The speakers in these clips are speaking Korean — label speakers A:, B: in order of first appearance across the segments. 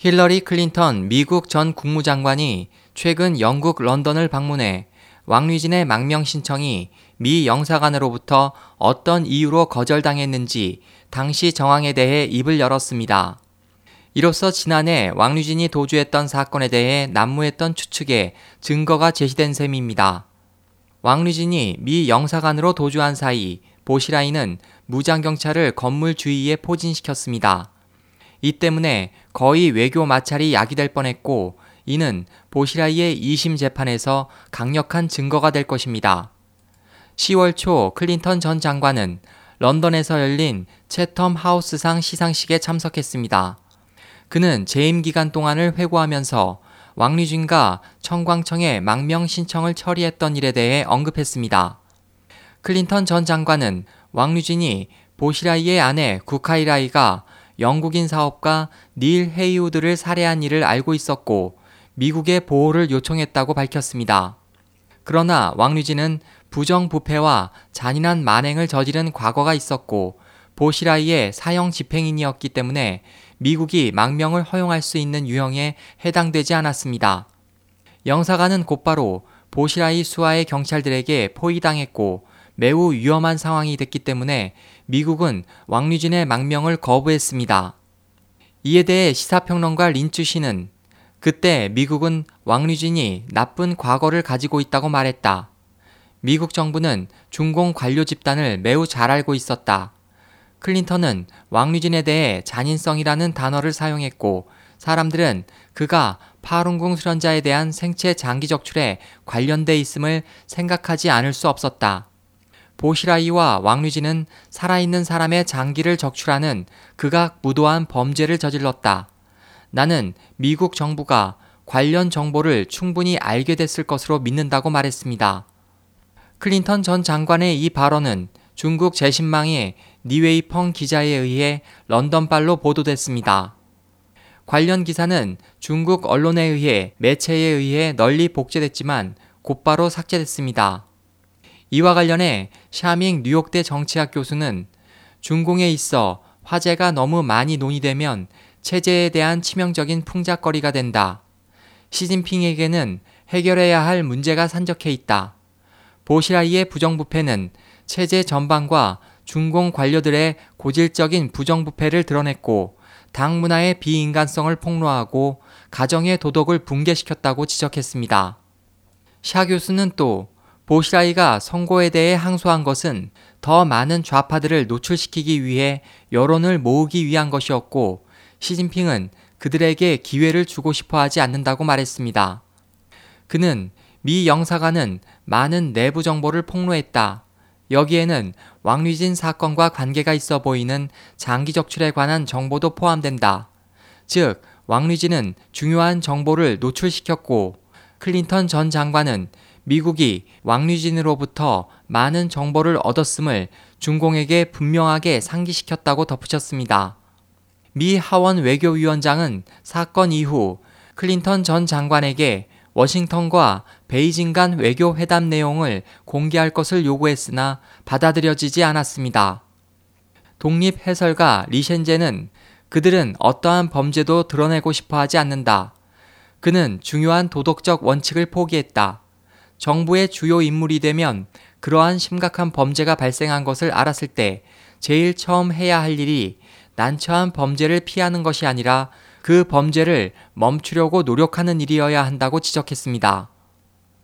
A: 힐러리 클린턴 미국 전 국무장관이 최근 영국 런던을 방문해 왕류진의 망명 신청이 미 영사관으로부터 어떤 이유로 거절당했는지 당시 정황에 대해 입을 열었습니다. 이로써 지난해 왕류진이 도주했던 사건에 대해 난무했던 추측에 증거가 제시된 셈입니다. 왕류진이 미 영사관으로 도주한 사이 보시라이는 무장경찰을 건물 주위에 포진시켰습니다. 이 때문에 거의 외교 마찰이 야기될 뻔했고 이는 보시라이의 2심 재판에서 강력한 증거가 될 것입니다. 10월 초 클린턴 전 장관은 런던에서 열린 채텀 하우스상 시상식에 참석했습니다. 그는 재임 기간 동안을 회고하면서 왕리준과 청광청의 망명 신청을 처리했던 일에 대해 언급했습니다. 클린턴 전 장관은 왕류진이 보시라이의 아내 구카이라이가 영국인 사업가 닐 헤이우드를 살해한 일을 알고 있었고 미국의 보호를 요청했다고 밝혔습니다. 그러나 왕류진은 부정부패와 잔인한 만행을 저지른 과거가 있었고 보시라이의 사형 집행인이었기 때문에 미국이 망명을 허용할 수 있는 유형에 해당되지 않았습니다. 영사관은 곧바로 보시라이 수하의 경찰들에게 포위당했고 매우 위험한 상황이 됐기 때문에 미국은 왕류진의 망명을 거부했습니다. 이에 대해 시사평론가 린츠 씨는 그때 미국은 왕류진이 나쁜 과거를 가지고 있다고 말했다. 미국 정부는 중공 관료 집단을 매우 잘 알고 있었다. 클린턴은 왕류진에 대해 잔인성이라는 단어를 사용했고 사람들은 그가 파룬궁 수련자에 대한 생체 장기 적출에 관련돼 있음을 생각하지 않을 수 없었다. 보시라이와 왕류진은 살아있는 사람의 장기를 적출하는 극악 무도한 범죄를 저질렀다. 나는 미국 정부가 관련 정보를 충분히 알게 됐을 것으로 믿는다고 말했습니다. 클린턴 전 장관의 이 발언은 중국 재신망의 니웨이펑 기자에 의해 런던발로 보도됐습니다. 관련 기사는 중국 언론에 의해 매체에 의해 널리 복제됐지만 곧바로 삭제됐습니다. 이와 관련해 샤밍 뉴욕대 정치학 교수는 중공에 있어 화제가 너무 많이 논의되면 체제에 대한 치명적인 풍자거리가 된다. 시진핑에게는 해결해야 할 문제가 산적해 있다. 보시라이의 부정부패는 체제 전반과 중공 관료들의 고질적인 부정부패를 드러냈고 당 문화의 비인간성을 폭로하고 가정의 도덕을 붕괴시켰다고 지적했습니다. 샤 교수는 또 보시라이가 선거에 대해 항소한 것은 더 많은 좌파들을 노출시키기 위해 여론을 모으기 위한 것이었고 시진핑은 그들에게 기회를 주고 싶어 하지 않는다고 말했습니다. 그는 미 영사관은 많은 내부 정보를 폭로했다. 여기에는 왕류진 사건과 관계가 있어 보이는 장기 적출에 관한 정보도 포함된다. 즉, 왕류진은 중요한 정보를 노출시켰고 클린턴 전 장관은 미국이 왕류진으로부터 많은 정보를 얻었음을 중공에게 분명하게 상기시켰다고 덧붙였습니다. 미 하원 외교위원장은 사건 이후 클린턴 전 장관에게 워싱턴과 베이징 간 외교 회담 내용을 공개할 것을 요구했으나 받아들여지지 않았습니다. 독립 해설가 리셴제는 그들은 어떠한 범죄도 드러내고 싶어 하지 않는다. 그는 중요한 도덕적 원칙을 포기했다. 정부의 주요 인물이 되면 그러한 심각한 범죄가 발생한 것을 알았을 때 제일 처음 해야 할 일이 난처한 범죄를 피하는 것이 아니라 그 범죄를 멈추려고 노력하는 일이어야 한다고 지적했습니다.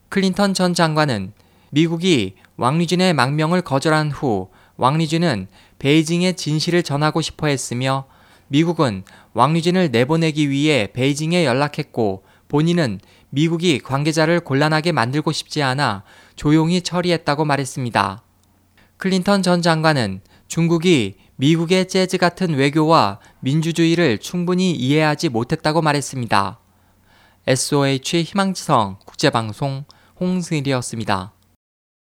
A: 클린턴 전 장관은 미국이 왕리준의 망명을 거절한 후 왕리준은 베이징에 진실을 전하고 싶어 했으며 미국은 왕리준을 내보내기 위해 베이징에 연락했고 본인은 미국이 관계자를 곤란하게 만들고 싶지 않아 조용히 처리했다고 말했습니다. 클린턴 전 장관은 중국이 미국의 재즈 같은 외교와 민주주의를 충분히 이해하지 못했다고 말했습니다. SOH 희망지성 국제방송 홍승일이었습니다.